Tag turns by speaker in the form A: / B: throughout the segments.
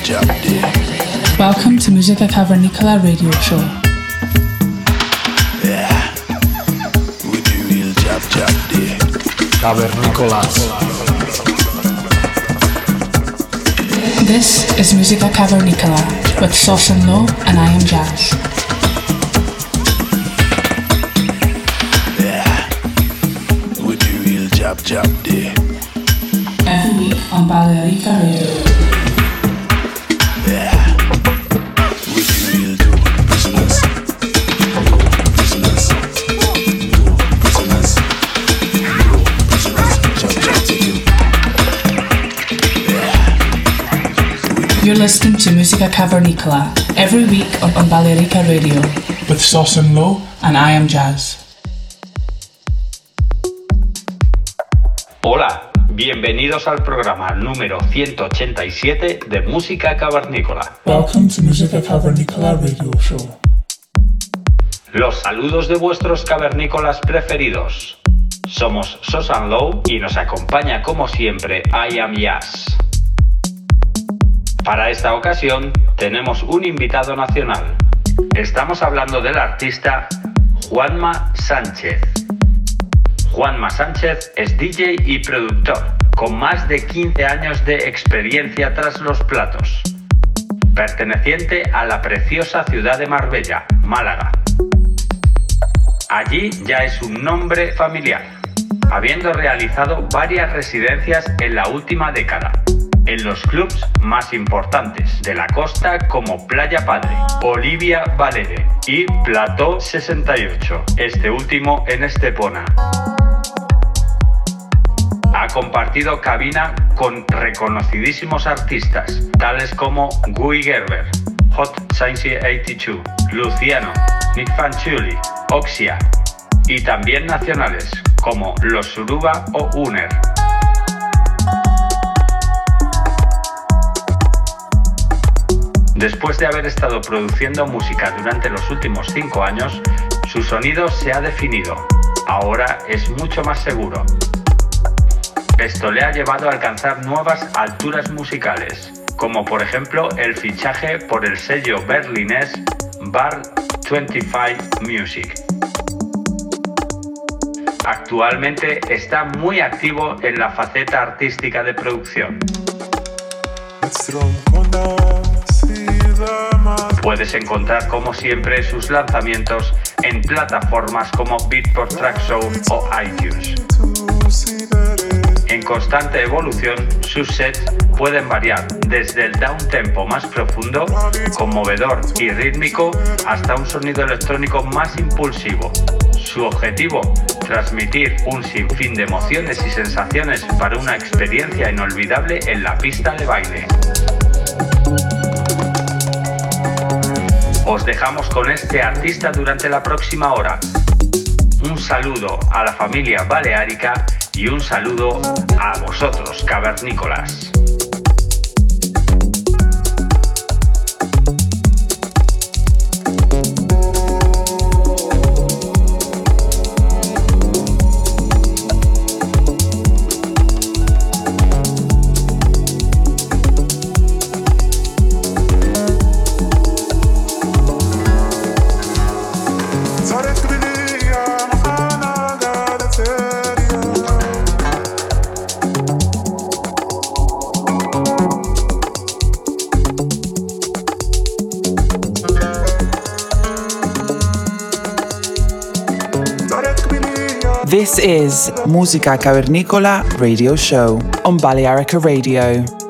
A: jab jab day.
B: Welcome to Musica Cavernicola radio show.
A: Yeah, we do real jab jab day.
C: Cavernícolas.
B: This is Musica Cavernicola with Sauce and Low and I am Jazz.
A: Yeah, we do real jab jab day.
B: Every week on Balearica Radio. Musica Cavernicola every week on, Balearica Radio with Sauce and Low and I am Jazz.
D: Hola, bienvenidos al programa número 187 de Música Cavernícola.
B: Welcome to Musica Cavernicola radio show.
D: Los saludos de vuestros cavernícolas preferidos. Somos Sosan Low y nos acompaña como siempre I Am Jazz. Para esta ocasión tenemos un invitado nacional. Estamos hablando del artista Juanma Sánchez. Juanma Sánchez es DJ y productor, con más de 15 años de experiencia tras los platos, perteneciente a la preciosa ciudad de Marbella, Málaga. Allí ya es un nombre familiar, habiendo realizado varias residencias en la última década, en los clubs más importantes de la costa como Playa Padre, Olivia Valere y Plató 68, este último en Estepona. Ha compartido cabina con reconocidísimos artistas, tales como Guy Gerber, Hot Science 82, Luciano, Nick Fanciulli, Oxia, y también nacionales como Los Suruba o Uner. Después de haber estado produciendo música durante los últimos cinco años, su sonido se ha definido. Ahora es mucho más seguro. Esto le ha llevado a alcanzar nuevas alturas musicales, como por ejemplo el fichaje por el sello berlinés Bar 25 Music. Actualmente está muy activo en la faceta artística de producción. Puedes encontrar como siempre sus lanzamientos en plataformas como Beatport Track Show o iTunes. En constante evolución, sus sets pueden variar desde el down tempo más profundo, conmovedor y rítmico hasta un sonido electrónico más impulsivo. Su objetivo, transmitir un sinfín de emociones y sensaciones para una experiencia inolvidable en la pista de baile. Os dejamos con este artista durante la próxima hora. Un saludo a la familia baleárica y un saludo a vosotros, cavernícolas.
E: Is Musica Cavernicola Radio Show on Balearica Radio.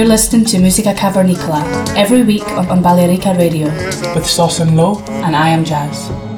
F: You're listening to Musica Cavernicola every week on Balearica Radio with Sauce and Low, and I am Jazz.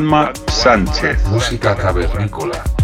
G: Juanma Sánchez.
H: Música cavernícola.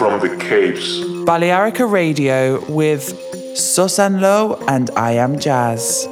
I: From the Caves.
E: Balearica Radio with Susan Lowe and I Am Jazz.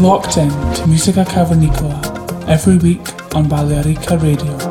J: Locked in to Musica Cavernicola every week on Balearica Radio.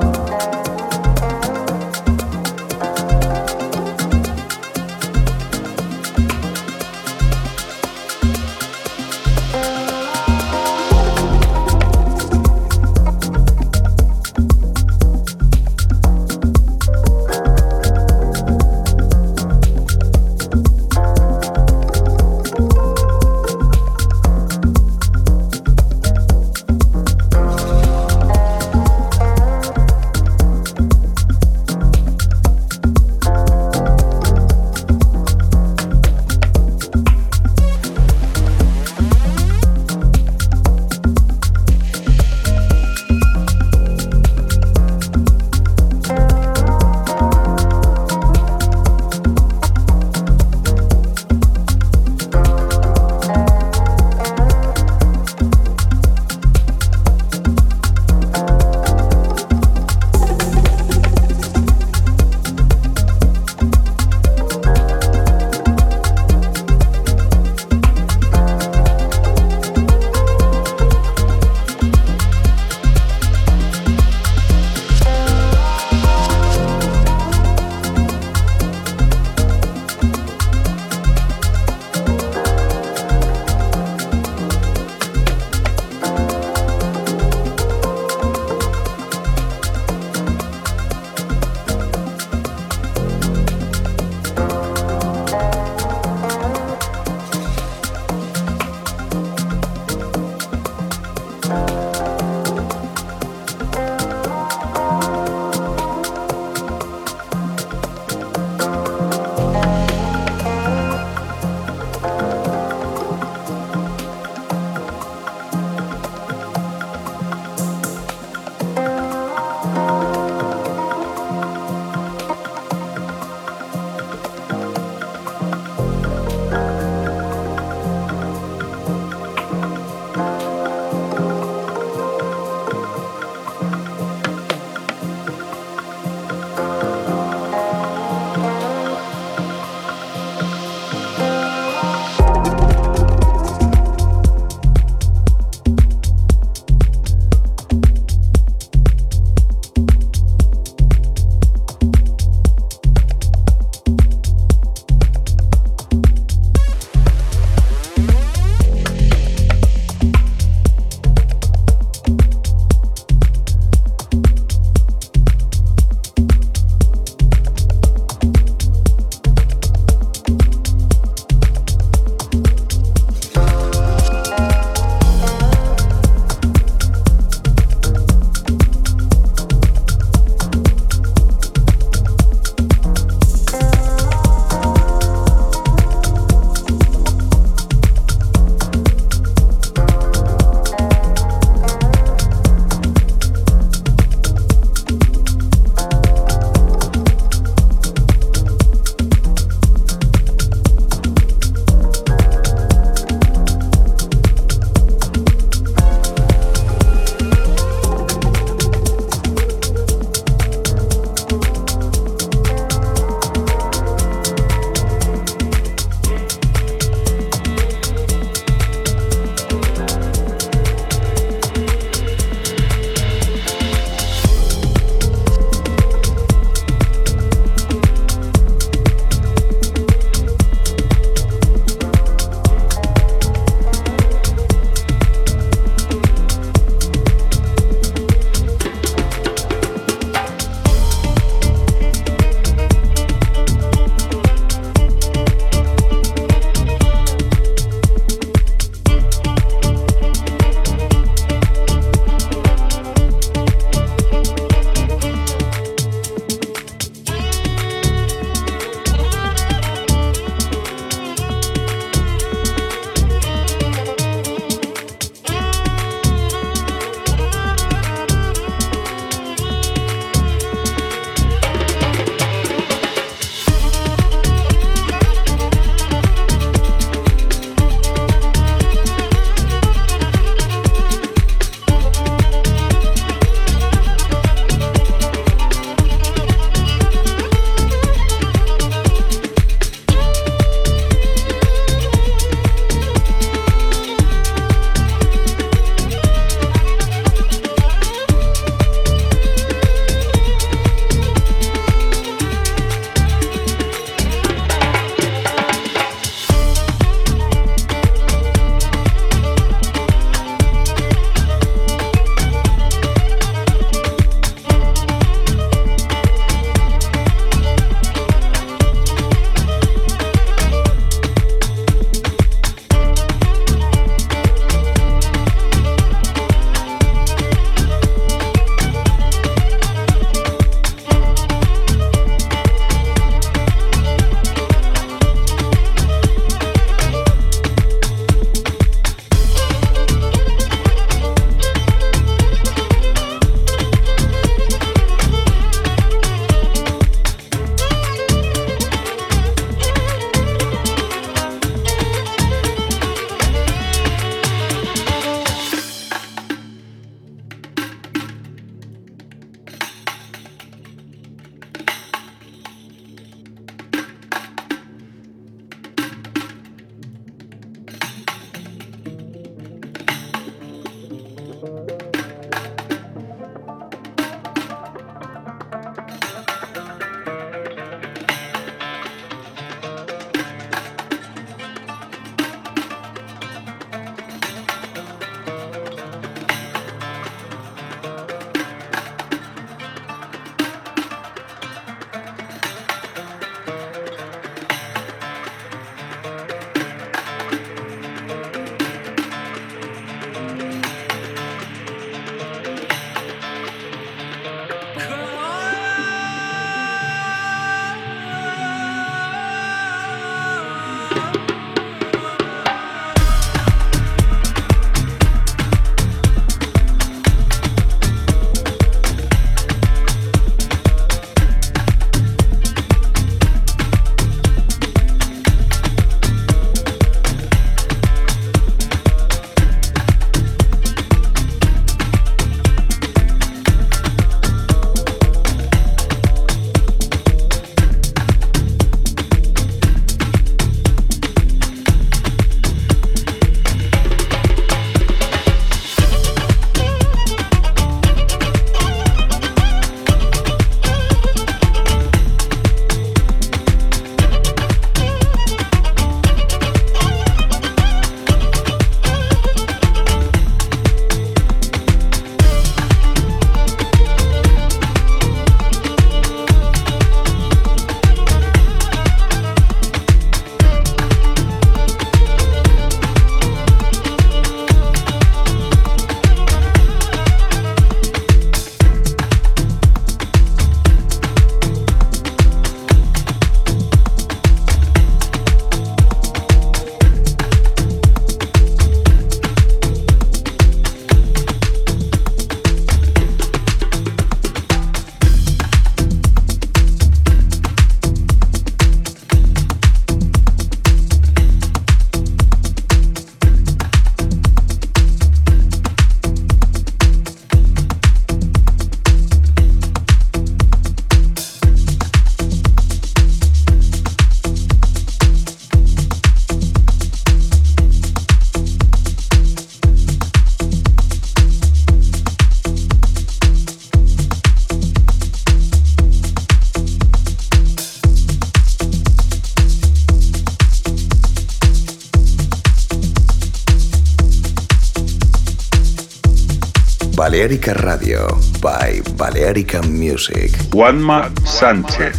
E: Balearica Radio by Balearica Music.
D: Juanma Sánchez.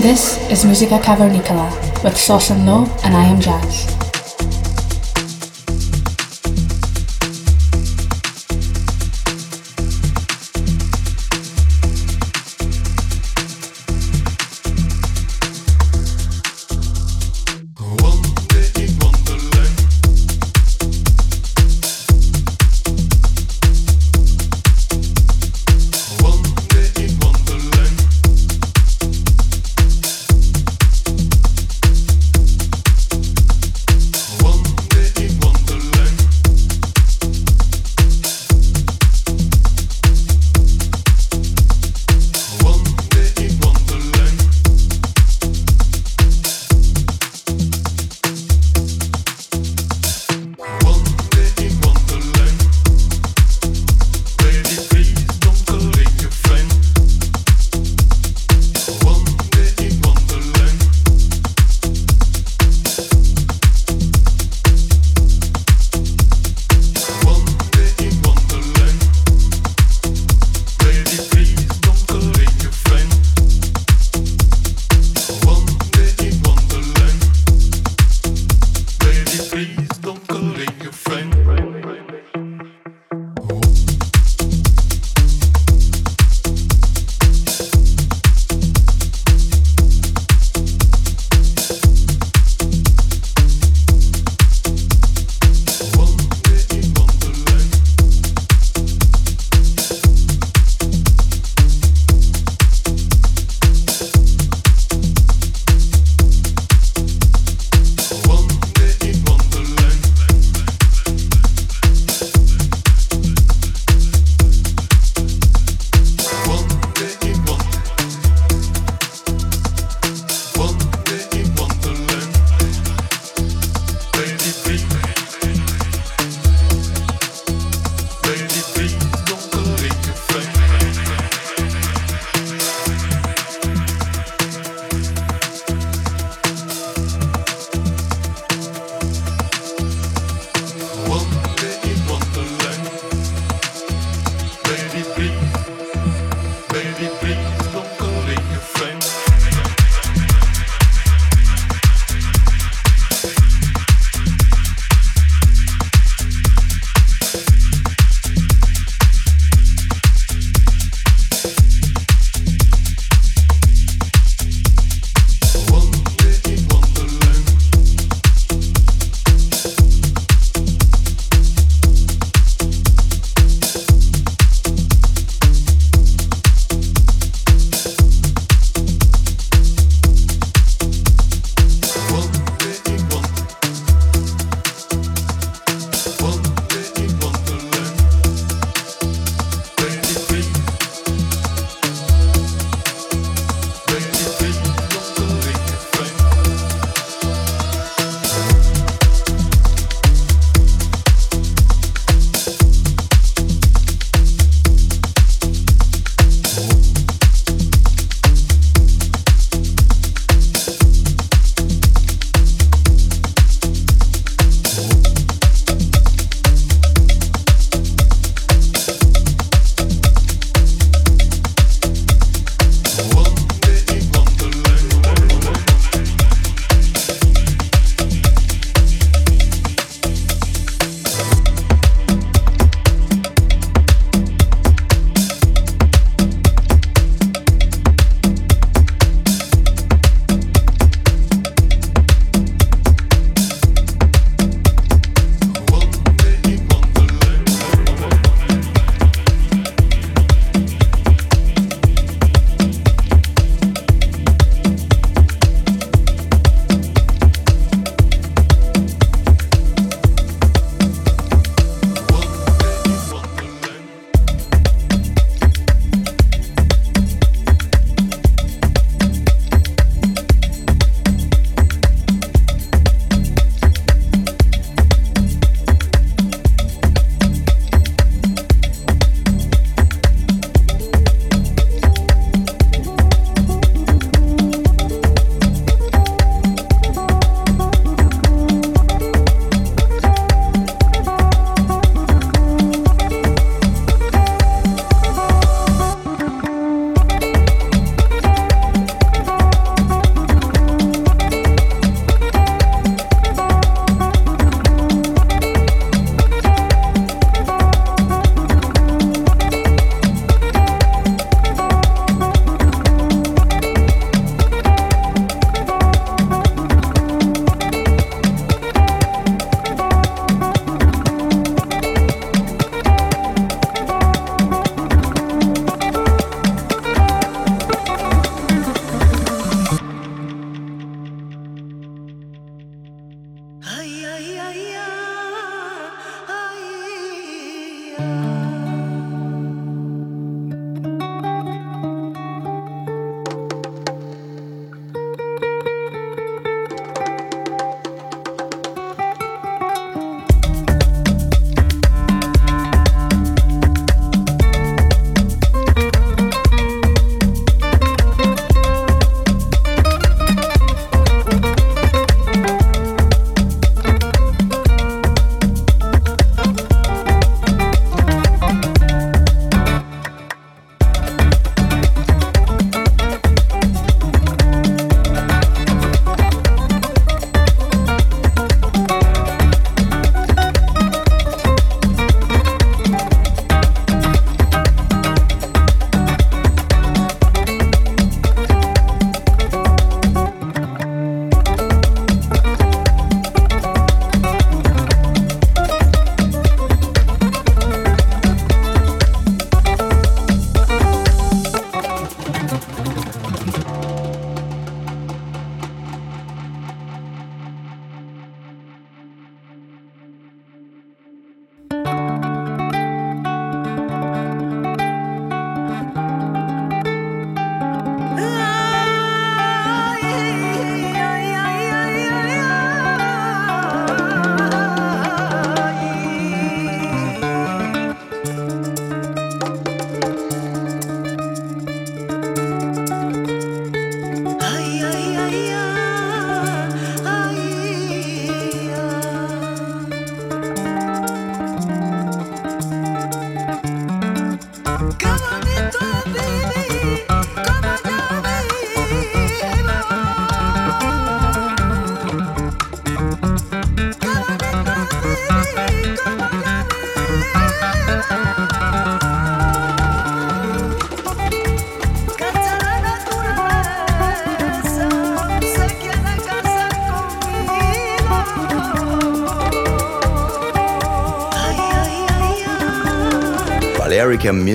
B: This is Musica Cavernicola with Sauce and Low, and I am Jazz.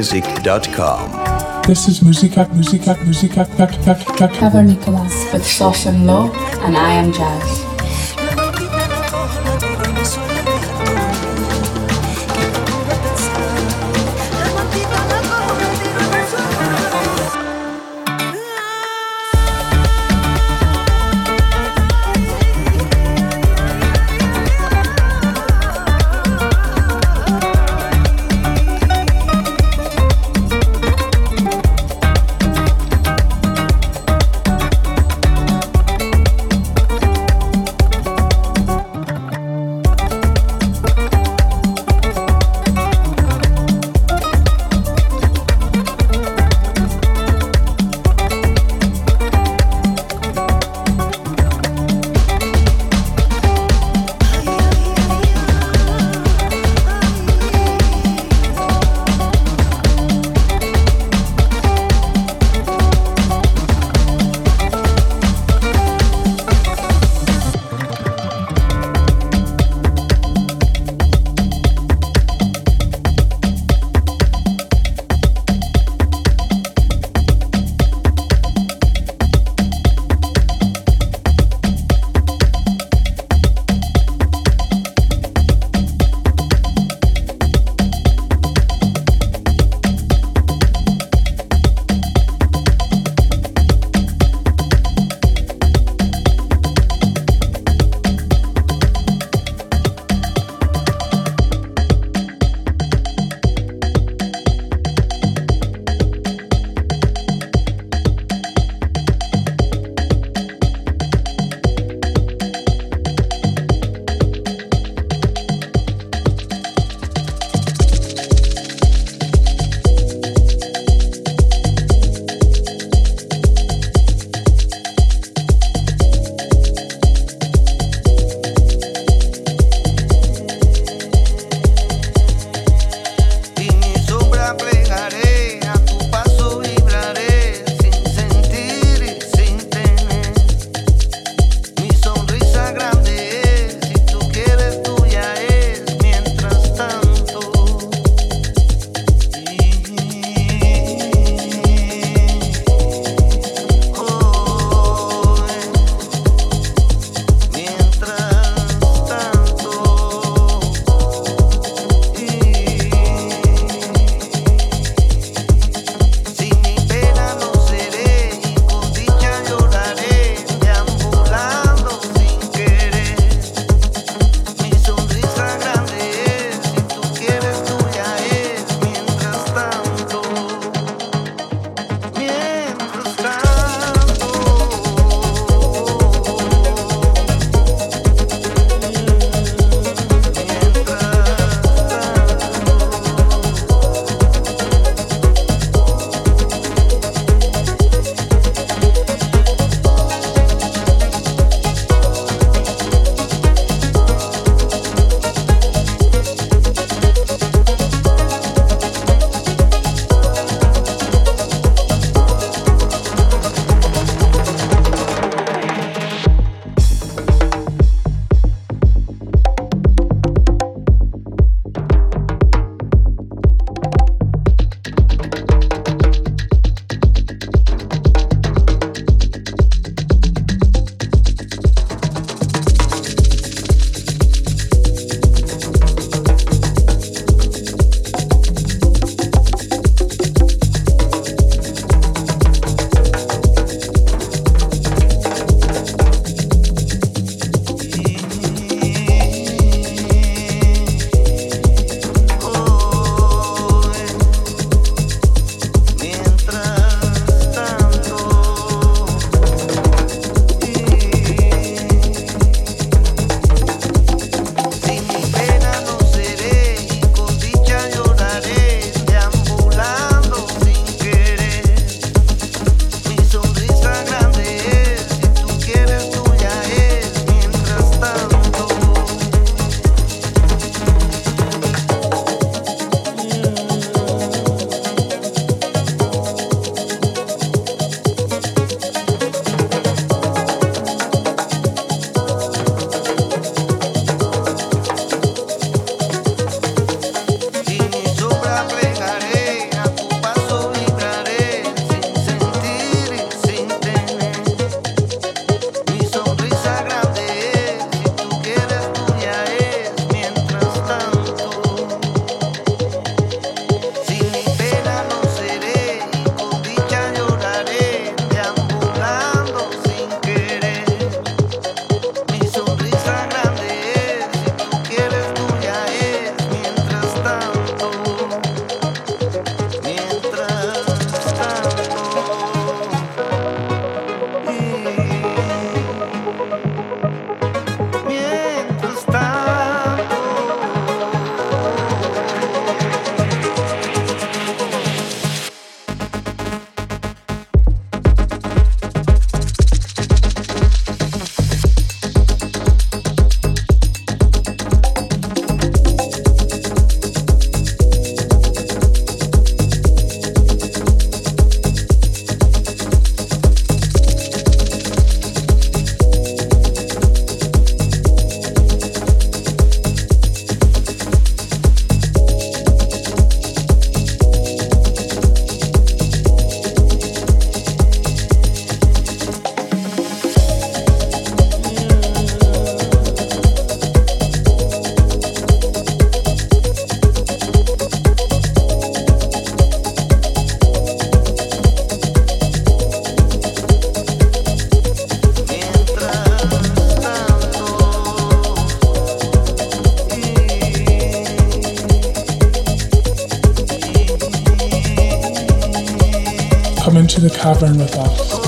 K: balearicamusic.com.
B: This is Musica, Musica, Musica, Cavernicola with Sauce and Low, and I am Jazz.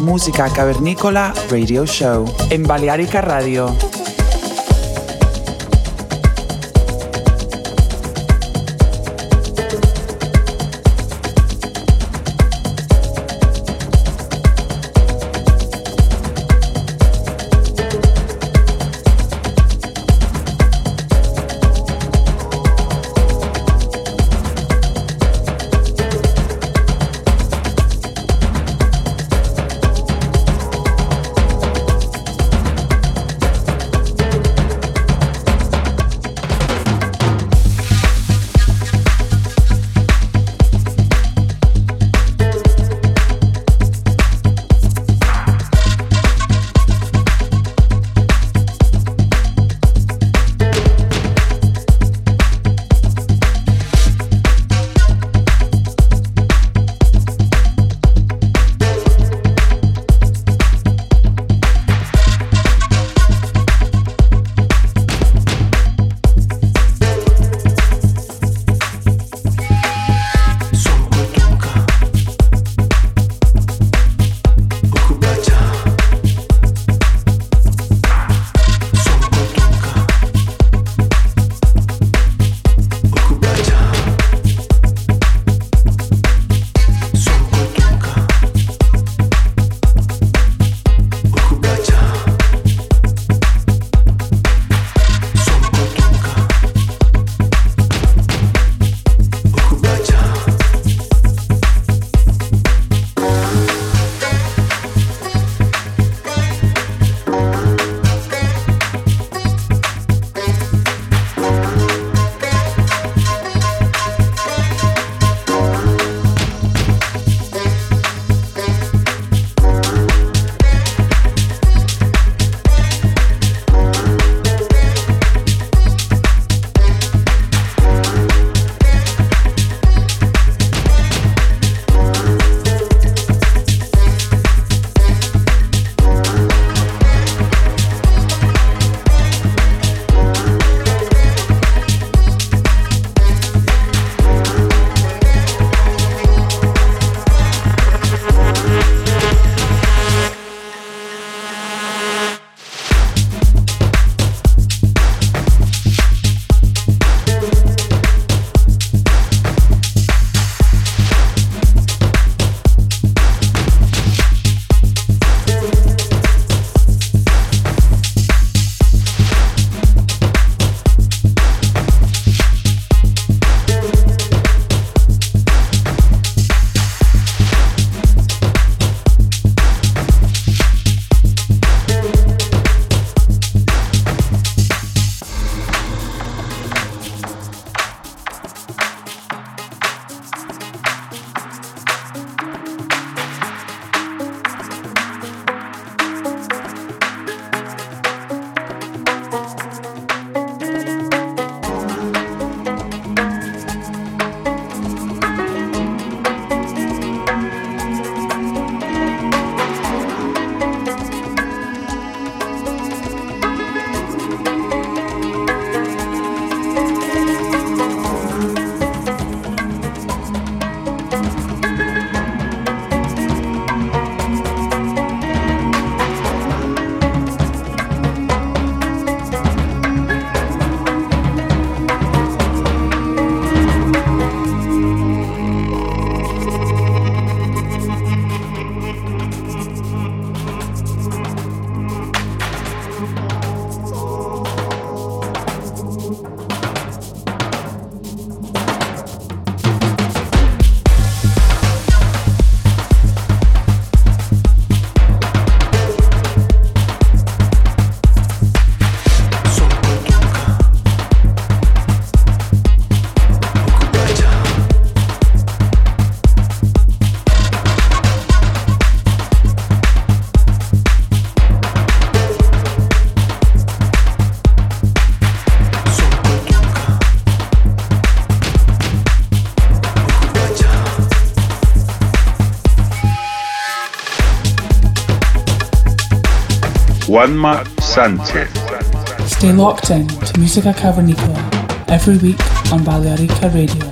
E: Música Cavernícola Radio Show en Balearica Radio.
G: Juanma Sánchez.
B: Stay locked in to Musica Cavernicola every week on Balearica Radio.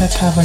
L: Music.
B: You've